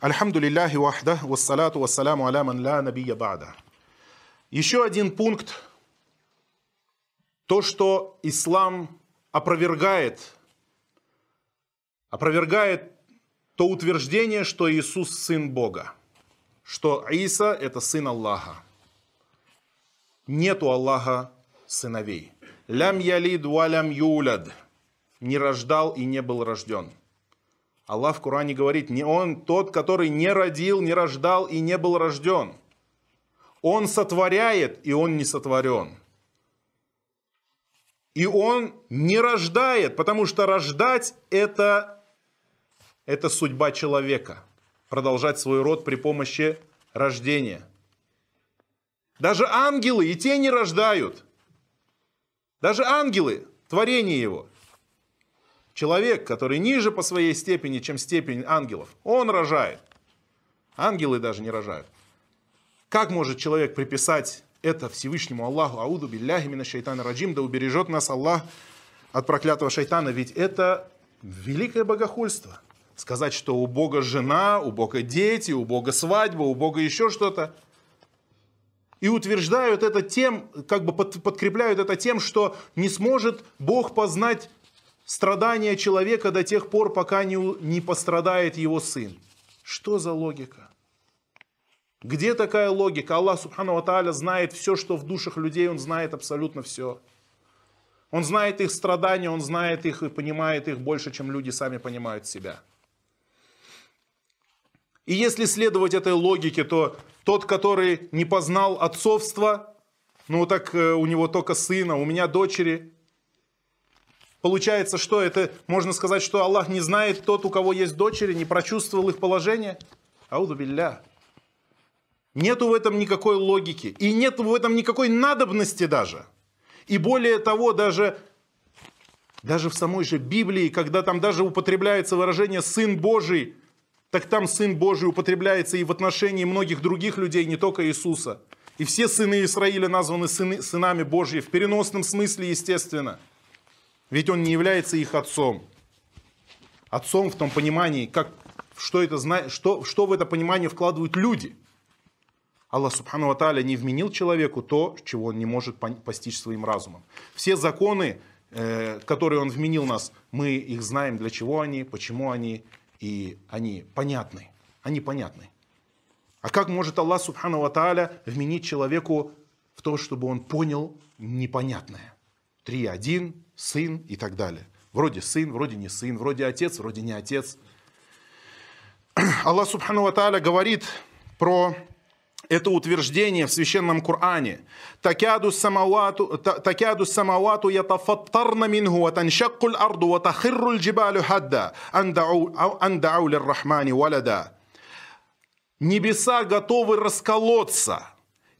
Альхамдулиллахи вахда, вассалату вассаляму аля ман ла набия бада. Еще один пункт. То, что ислам опровергает, опровергает то утверждение, что Иисус сын Бога, что Иса это сын Аллаха. Нету Аллаха сыновей. Лям ялид валям юляд. Не рождал и не был рожден. Аллах в Коране говорит, не он тот, который не родил, не рождал и не был рожден. Он сотворяет, и он не сотворен. И он не рождает, потому что рождать это, это судьба человека. Продолжать свой род при помощи рождения. Даже ангелы и те не рождают. Даже ангелы, творение его – Человек, который ниже по своей степени, чем степень ангелов, он рожает. Ангелы даже не рожают. Как может человек приписать это Всевышнему Аллаху, ауду билляхи мина шайтана раджим, да убережет нас Аллах от проклятого шайтана, ведь это великое богохульство. Сказать, что у Бога жена, у Бога дети, у Бога свадьба, у Бога еще что-то. И утверждают это тем, как бы подкрепляют это тем, что не сможет Бог познать страдания человека до тех пор, пока не, не пострадает его сын. Что за логика? Где такая логика? Аллах Субхану Ва знает все, что в душах людей, Он знает абсолютно все. Он знает их страдания, Он знает их и понимает их больше, чем люди сами понимают себя. И если следовать этой логике, то тот, который не познал отцовство, ну так э, у него только сына, у меня дочери, Получается, что это, можно сказать, что Аллах не знает тот, у кого есть дочери, не прочувствовал их положение? Ауду билля. Нету в этом никакой логики. И нет в этом никакой надобности даже. И более того, даже, даже в самой же Библии, когда там даже употребляется выражение «сын Божий», так там Сын Божий употребляется и в отношении многих других людей, не только Иисуса. И все сыны Израиля названы сыны, сынами Божьи, в переносном смысле, естественно – ведь он не является их отцом. Отцом в том понимании, как, что, это, что, что в это понимание вкладывают люди. Аллах Субхану Ва не вменил человеку то, чего он не может постичь своим разумом. Все законы, э, которые он вменил нас, мы их знаем, для чего они, почему они, и они понятны. Они понятны. А как может Аллах Субхану Ва вменить человеку в то, чтобы он понял непонятное? Три, один, сын и так далее. Вроде сын, вроде не сын, вроде отец, вроде не отец. Аллах Субхану Ва говорит про это утверждение в священном Коране. Такяду самавату, ятафаттарна минху, ватаншакку арду, ватахирру джибалю хадда, андау лиррахмани валада. Небеса готовы расколоться,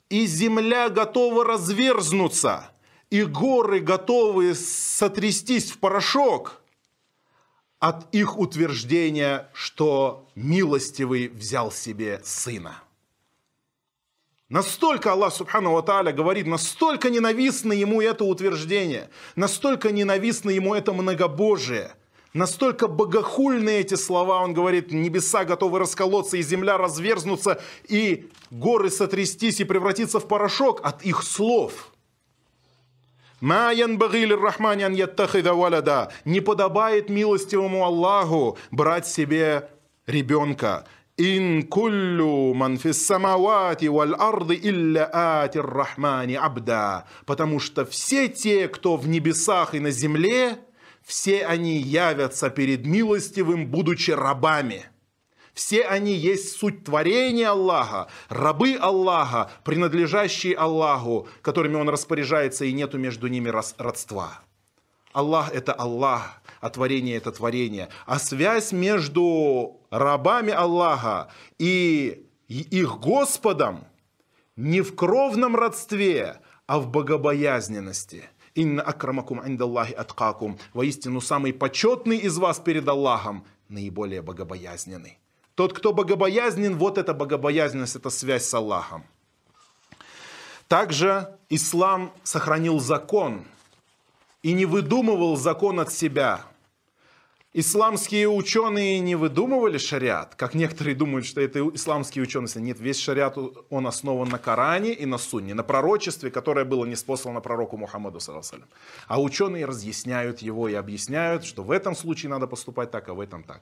и земля готова разверзнуться, и горы готовы сотрястись в порошок от их утверждения, что милостивый взял себе сына. Настолько Аллах Субхану Ва говорит, настолько ненавистно ему это утверждение, настолько ненавистно ему это многобожие, настолько богохульны эти слова. Он говорит, небеса готовы расколоться, и земля разверзнуться, и горы сотрястись и превратиться в порошок от их слов – Ма янбагили рахманян яттахида валада. Не подобает милостивому Аллаху брать себе ребенка. Ин куллю ман фис самавати валь арды илля атир рахмани абда. Потому что все те, кто в небесах и на земле, все они явятся перед милостивым, будучи рабами. Все они есть суть творения Аллаха, рабы Аллаха, принадлежащие Аллаху, которыми Он распоряжается, и нету между ними родства. Аллах – это Аллах, а творение – это творение. А связь между рабами Аллаха и их Господом не в кровном родстве, а в богобоязненности. Инна акрамакум индаллахи аткакум. Воистину, самый почетный из вас перед Аллахом, наиболее богобоязненный. Тот, кто богобоязнен, вот эта богобоязненность, это связь с Аллахом. Также ислам сохранил закон и не выдумывал закон от себя. Исламские ученые не выдумывали шариат, как некоторые думают, что это исламские ученые. Нет, весь шариат, он основан на Коране и на Сунне, на пророчестве, которое было неспослано пророку Мухаммаду, а ученые разъясняют его и объясняют, что в этом случае надо поступать так, а в этом так.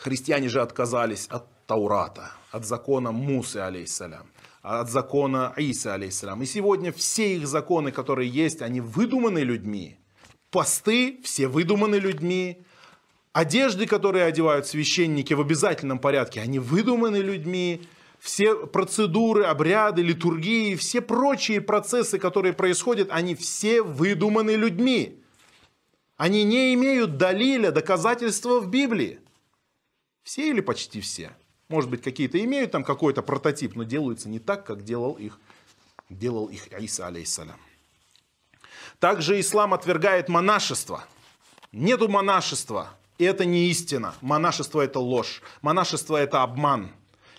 Христиане же отказались от Таурата, от закона Мусы, алейхиссалям, от закона Иса, алейхиссалям. И сегодня все их законы, которые есть, они выдуманы людьми, посты все выдуманы людьми, одежды, которые одевают священники в обязательном порядке, они выдуманы людьми, все процедуры, обряды, литургии, все прочие процессы, которые происходят, они все выдуманы людьми. Они не имеют далиля, доказательства в Библии. Все или почти все. Может быть, какие-то имеют там какой-то прототип, но делаются не так, как делал их, делал их Иса, алейхиссалям. Также ислам отвергает монашество. Нету монашества. И это не истина. Монашество это ложь. Монашество это обман.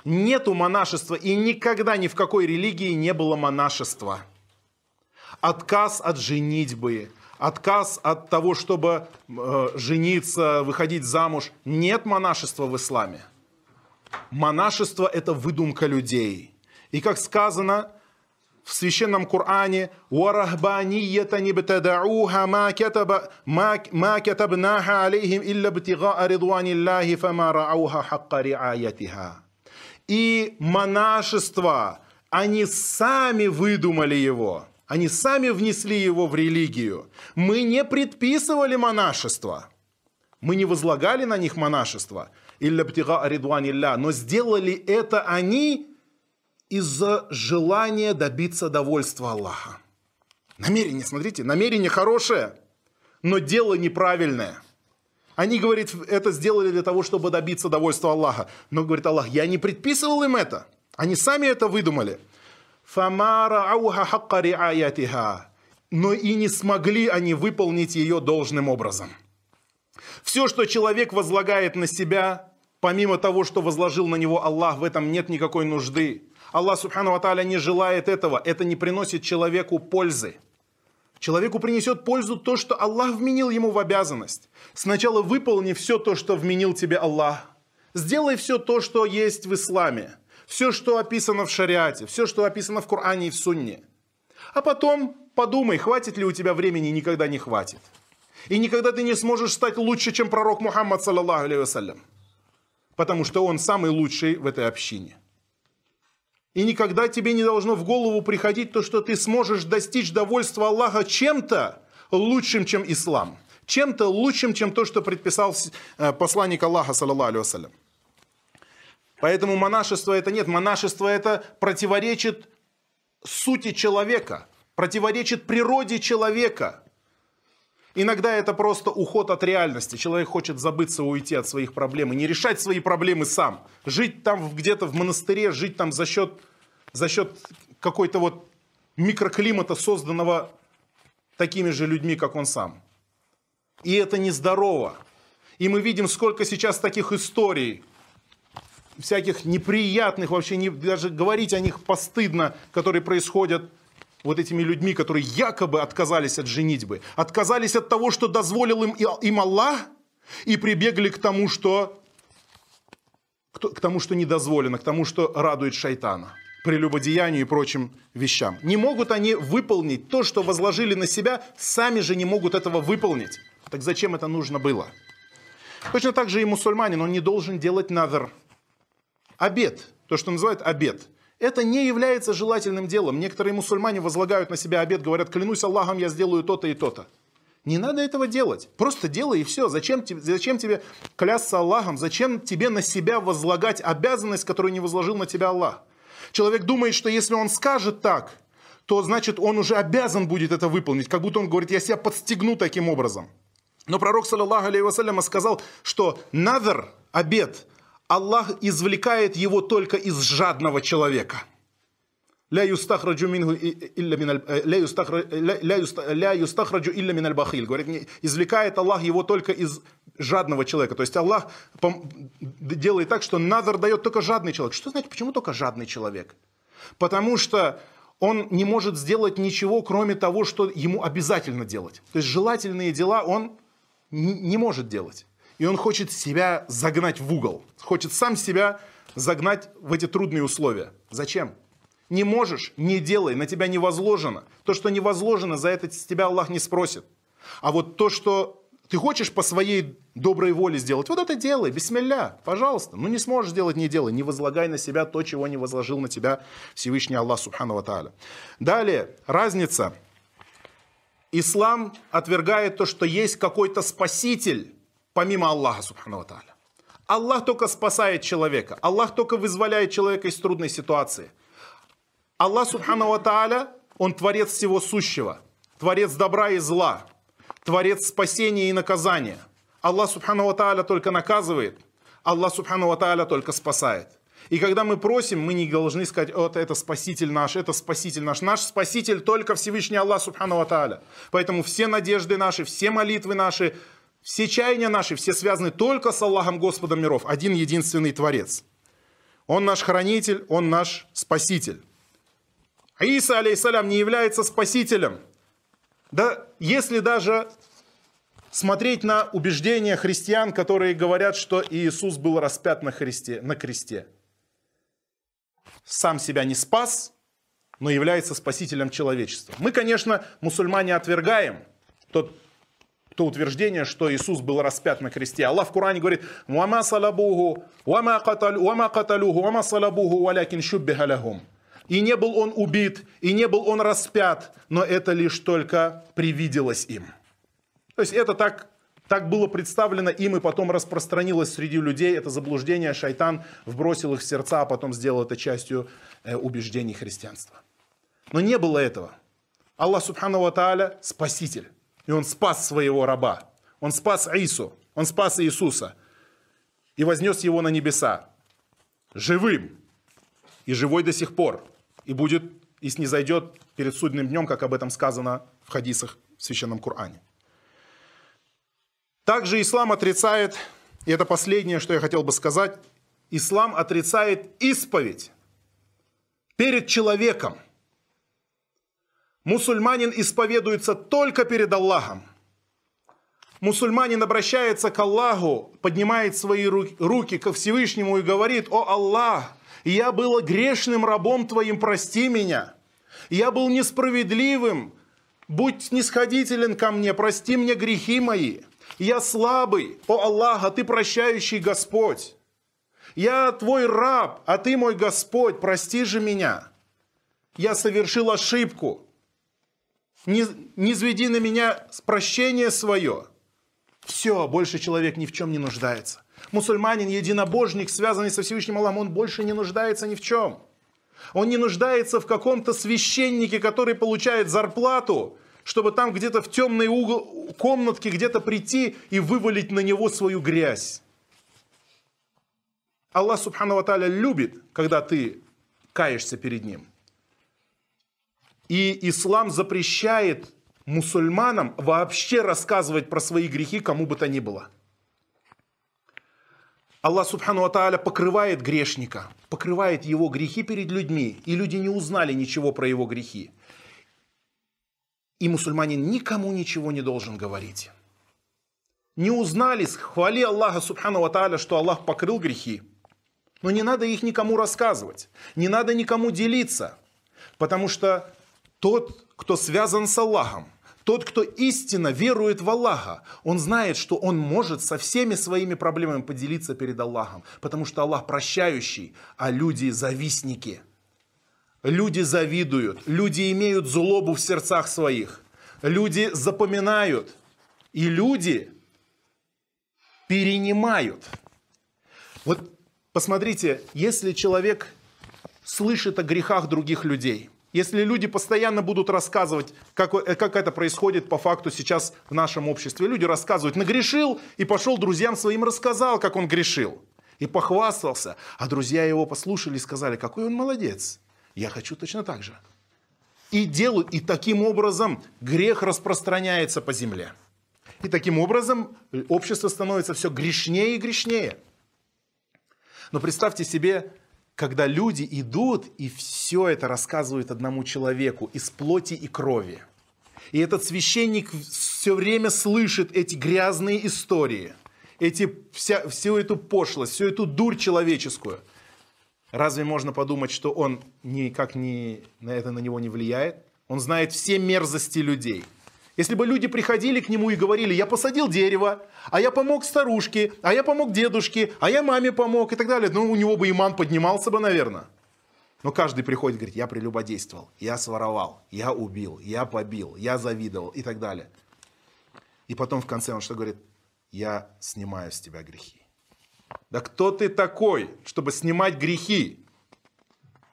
Нету монашества и никогда ни в какой религии не было монашества. Отказ от женитьбы, отказ от того, чтобы э, жениться, выходить замуж. Нет монашества в исламе. Монашество это выдумка людей. И как сказано, в священном Коране. И монашество, они сами выдумали его. Они сами внесли его в религию. Мы не предписывали монашество. Мы не возлагали на них монашество. Илля бтигаа ридванилля. Но сделали это они из-за желания добиться довольства Аллаха. Намерение, смотрите, намерение хорошее, но дело неправильное. Они, говорит, это сделали для того, чтобы добиться довольства Аллаха. Но, говорит Аллах, я не предписывал им это. Они сами это выдумали. Но и не смогли они выполнить ее должным образом. Все, что человек возлагает на себя, помимо того, что возложил на него Аллах, в этом нет никакой нужды. Аллах Субхану Аталя не желает этого. Это не приносит человеку пользы. Человеку принесет пользу то, что Аллах вменил ему в обязанность. Сначала выполни все то, что вменил тебе Аллах. Сделай все то, что есть в исламе. Все, что описано в шариате. Все, что описано в Коране и в Сунне. А потом подумай, хватит ли у тебя времени, никогда не хватит. И никогда ты не сможешь стать лучше, чем пророк Мухаммад, саллаллаху алейhi Потому что он самый лучший в этой общине. И никогда тебе не должно в голову приходить то, что ты сможешь достичь довольства Аллаха чем-то лучшим, чем ислам. Чем-то лучшим, чем то, что предписал э, посланник Аллаха, саллаллаху алейhi Поэтому монашество это нет. Монашество это противоречит сути человека, противоречит природе человека. Иногда это просто уход от реальности. Человек хочет забыться, уйти от своих проблем и не решать свои проблемы сам. Жить там где-то в монастыре, жить там за счет, за счет какой-то вот микроклимата, созданного такими же людьми, как он сам. И это нездорово. И мы видим, сколько сейчас таких историй, всяких неприятных, вообще не, даже говорить о них постыдно, которые происходят вот этими людьми, которые якобы отказались от женитьбы, отказались от того, что дозволил им, им Аллах, и прибегли к тому, что к тому, что недозволено, к тому, что радует шайтана, прелюбодеянию и прочим вещам. Не могут они выполнить то, что возложили на себя, сами же не могут этого выполнить. Так зачем это нужно было? Точно так же и мусульманин, он не должен делать надр. Обед, то, что называют обед – это не является желательным делом. Некоторые мусульмане возлагают на себя обед, говорят, клянусь Аллахом, я сделаю то-то и то-то. Не надо этого делать. Просто делай и все. Зачем, зачем тебе клясться Аллахом? Зачем тебе на себя возлагать обязанность, которую не возложил на тебя Аллах? Человек думает, что если он скажет так, то значит он уже обязан будет это выполнить. Как будто он говорит, я себя подстегну таким образом. Но пророк, саллаллаху алейhi сказал, что надр, обед, Аллах извлекает его только из жадного человека. Ля юстахраджу илля миналь бахиль. Говорит, извлекает Аллах его только из жадного человека. То есть Аллах делает так, что назар дает только жадный человек. Что значит, почему только жадный человек? Потому что он не может сделать ничего, кроме того, что ему обязательно делать. То есть желательные дела он не может делать. И он хочет себя загнать в угол, хочет сам себя загнать в эти трудные условия. Зачем? Не можешь, не делай, на тебя не возложено. То, что не возложено, за это с тебя Аллах не спросит. А вот то, что ты хочешь по своей доброй воле сделать, вот это делай, бисмилля, пожалуйста. Ну не сможешь сделать, не делай. Не возлагай на себя то, чего не возложил на тебя Всевышний Аллах Субхану Ва Далее, разница. Ислам отвергает то, что есть какой-то спаситель, помимо Аллаха Субхану Ва Аллах только спасает человека. Аллах только вызволяет человека из трудной ситуации. Аллах Субхану Ва Он творец всего сущего, творец добра и зла творец спасения и наказания. Аллах Субхану Ва только наказывает, Аллах Субхану Ва только спасает. И когда мы просим, мы не должны сказать, вот это спаситель наш, это спаситель наш. Наш спаситель только Всевышний Аллах Субхану Ва Поэтому все надежды наши, все молитвы наши, все чаяния наши, все связаны только с Аллахом Господом миров. Один единственный Творец. Он наш хранитель, Он наш спаситель. Иса, алейсалям, не является спасителем – да если даже смотреть на убеждения христиан, которые говорят, что Иисус был распят на, христе, на кресте. Сам себя не спас, но является спасителем человечества. Мы, конечно, мусульмане отвергаем тот, то утверждение, что Иисус был распят на кресте. Аллах в Коране говорит, «Вама салабуху, вама каталуху, вама салабуху, валякин шуббиха лахум». И не был он убит, и не был он распят, но это лишь только привиделось им. То есть это так, так было представлено им и потом распространилось среди людей. Это заблуждение, шайтан вбросил их в сердца, а потом сделал это частью э, убеждений христианства. Но не было этого. Аллах Субхану Тааля спаситель. И он спас своего раба. Он спас Аису. Он спас Иисуса. И вознес его на небеса. Живым. И живой до сих пор и будет, и снизойдет перед судным днем, как об этом сказано в хадисах в Священном Коране. Также ислам отрицает, и это последнее, что я хотел бы сказать, ислам отрицает исповедь перед человеком. Мусульманин исповедуется только перед Аллахом. Мусульманин обращается к Аллаху, поднимает свои руки ко Всевышнему и говорит, «О Аллах, я был грешным рабом Твоим, прости меня. Я был несправедливым, будь снисходителен ко мне, прости мне грехи мои. Я слабый, о Аллах, а Ты прощающий Господь. Я Твой раб, а Ты мой Господь, прости же меня. Я совершил ошибку. Не, не зведи на меня прощение свое. Все, больше человек ни в чем не нуждается мусульманин, единобожник, связанный со Всевышним Аллахом, он больше не нуждается ни в чем. Он не нуждается в каком-то священнике, который получает зарплату, чтобы там где-то в темной угол, комнатке где-то прийти и вывалить на него свою грязь. Аллах Субхану Ва любит, когда ты каешься перед Ним. И ислам запрещает мусульманам вообще рассказывать про свои грехи кому бы то ни было – Аллах Субхану Атааля покрывает грешника, покрывает его грехи перед людьми, и люди не узнали ничего про его грехи. И мусульманин никому ничего не должен говорить. Не узнали, хвали Аллаха Субхану Атааля, что Аллах покрыл грехи. Но не надо их никому рассказывать, не надо никому делиться, потому что тот, кто связан с Аллахом, тот, кто истинно верует в Аллаха, он знает, что он может со всеми своими проблемами поделиться перед Аллахом, потому что Аллах прощающий, а люди завистники. Люди завидуют, люди имеют злобу в сердцах своих, люди запоминают, и люди перенимают. Вот посмотрите, если человек слышит о грехах других людей – если люди постоянно будут рассказывать, как, э, как это происходит по факту сейчас в нашем обществе, люди рассказывают, нагрешил и пошел друзьям своим рассказал, как он грешил. И похвастался, а друзья его послушали и сказали, какой он молодец, я хочу точно так же. И делают, и таким образом грех распространяется по земле. И таким образом общество становится все грешнее и грешнее. Но представьте себе, когда люди идут и все это рассказывают одному человеку из плоти и крови. И этот священник все время слышит эти грязные истории, эти, вся, всю эту пошлость, всю эту дурь человеческую, разве можно подумать, что он никак не, на это на него не влияет? Он знает все мерзости людей. Если бы люди приходили к нему и говорили, я посадил дерево, а я помог старушке, а я помог дедушке, а я маме помог и так далее, ну у него бы иман поднимался бы, наверное. Но каждый приходит и говорит, я прелюбодействовал, я своровал, я убил, я побил, я завидовал и так далее. И потом в конце он что говорит? Я снимаю с тебя грехи. Да кто ты такой, чтобы снимать грехи?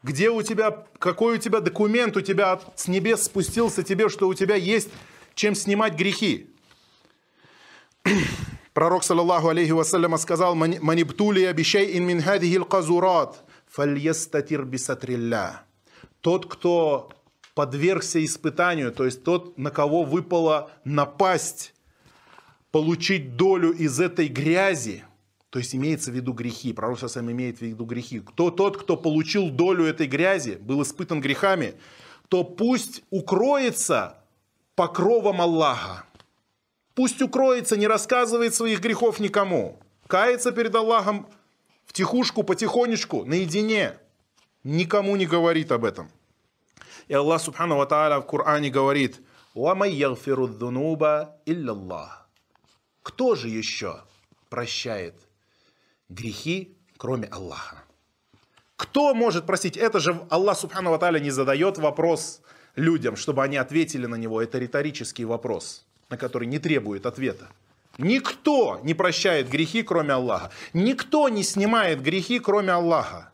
Где у тебя, какой у тебя документ у тебя с небес спустился тебе, что у тебя есть чем снимать грехи? Пророк, саллаллаху алейхи вассаляма, сказал, «Манибтули обещай ин мин хадихил казурат, фальестатир бисатрилля». Тот, кто подвергся испытанию, то есть тот, на кого выпала напасть, получить долю из этой грязи, то есть имеется в виду грехи, пророк сам имеет в виду грехи. Кто тот, кто получил долю этой грязи, был испытан грехами, то пусть укроется покровом Аллаха. Пусть укроется, не рассказывает своих грехов никому. Кается перед Аллахом в тихушку, потихонечку, наедине. Никому не говорит об этом. И Аллах Субхану Ва Тааля в Коране говорит, «Вамай ягфиру дзунуба илляллах». Кто же еще прощает грехи, кроме Аллаха? Кто может простить? Это же Аллах Субхану Ва не задает вопрос людям, чтобы они ответили на него. Это риторический вопрос, на который не требует ответа. Никто не прощает грехи, кроме Аллаха. Никто не снимает грехи, кроме Аллаха.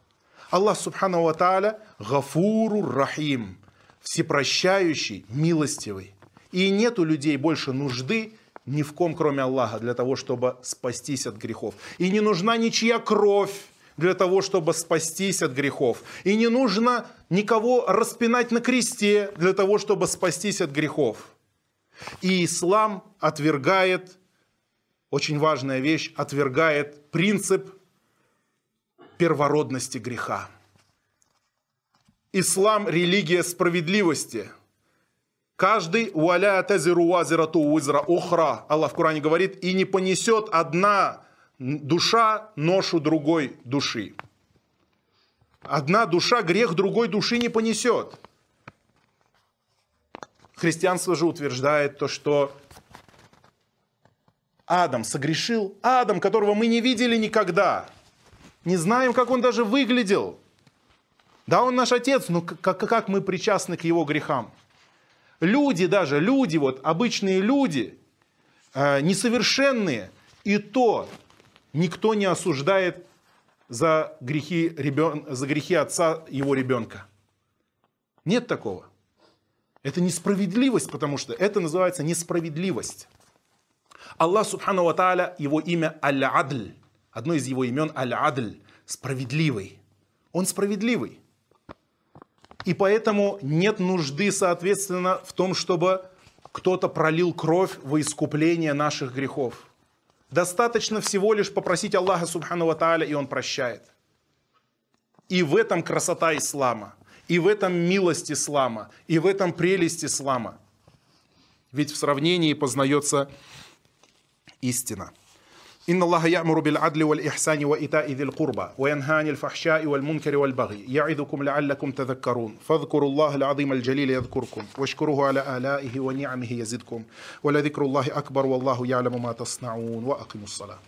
Аллах Субхану Ва Тааля Гафуру Рахим, всепрощающий, милостивый. И нет у людей больше нужды ни в ком, кроме Аллаха, для того, чтобы спастись от грехов. И не нужна ничья кровь для того, чтобы спастись от грехов. И не нужно никого распинать на кресте для того, чтобы спастись от грехов. И ислам отвергает, очень важная вещь, отвергает принцип первородности греха. Ислам – религия справедливости – Каждый уаля тазиру вазирату уизра охра. Аллах в Коране говорит, и не понесет одна душа ношу другой души. Одна душа грех другой души не понесет. Христианство же утверждает то, что Адам согрешил. Адам, которого мы не видели никогда. Не знаем, как он даже выглядел. Да, он наш отец, но как, мы причастны к его грехам? Люди даже, люди, вот обычные люди, э, несовершенные, и то никто не осуждает за грехи, ребен... за грехи отца его ребенка. Нет такого. Это несправедливость, потому что это называется несправедливость. Аллах Субхану Ва его имя Аль-Адль, одно из его имен Аль-Адль, справедливый. Он справедливый. И поэтому нет нужды, соответственно, в том, чтобы кто-то пролил кровь во искупление наших грехов. Достаточно всего лишь попросить Аллаха Субхану Ва и Он прощает. И в этом красота ислама, и в этом милость ислама, и в этом прелесть ислама. Ведь в сравнении познается истина. إن الله يأمر بالعدل والإحسان وإيتاء ذي القربى وينهى عن الفحشاء والمنكر والبغي يعظكم لعلكم تذكرون. فاذكروا الله العظيم الجليل يذكركم واشكروه على آلائه ونعمه يزدكم. ولذكر الله أكبر والله يعلم ما تصنعون وأقيموا الصلاة.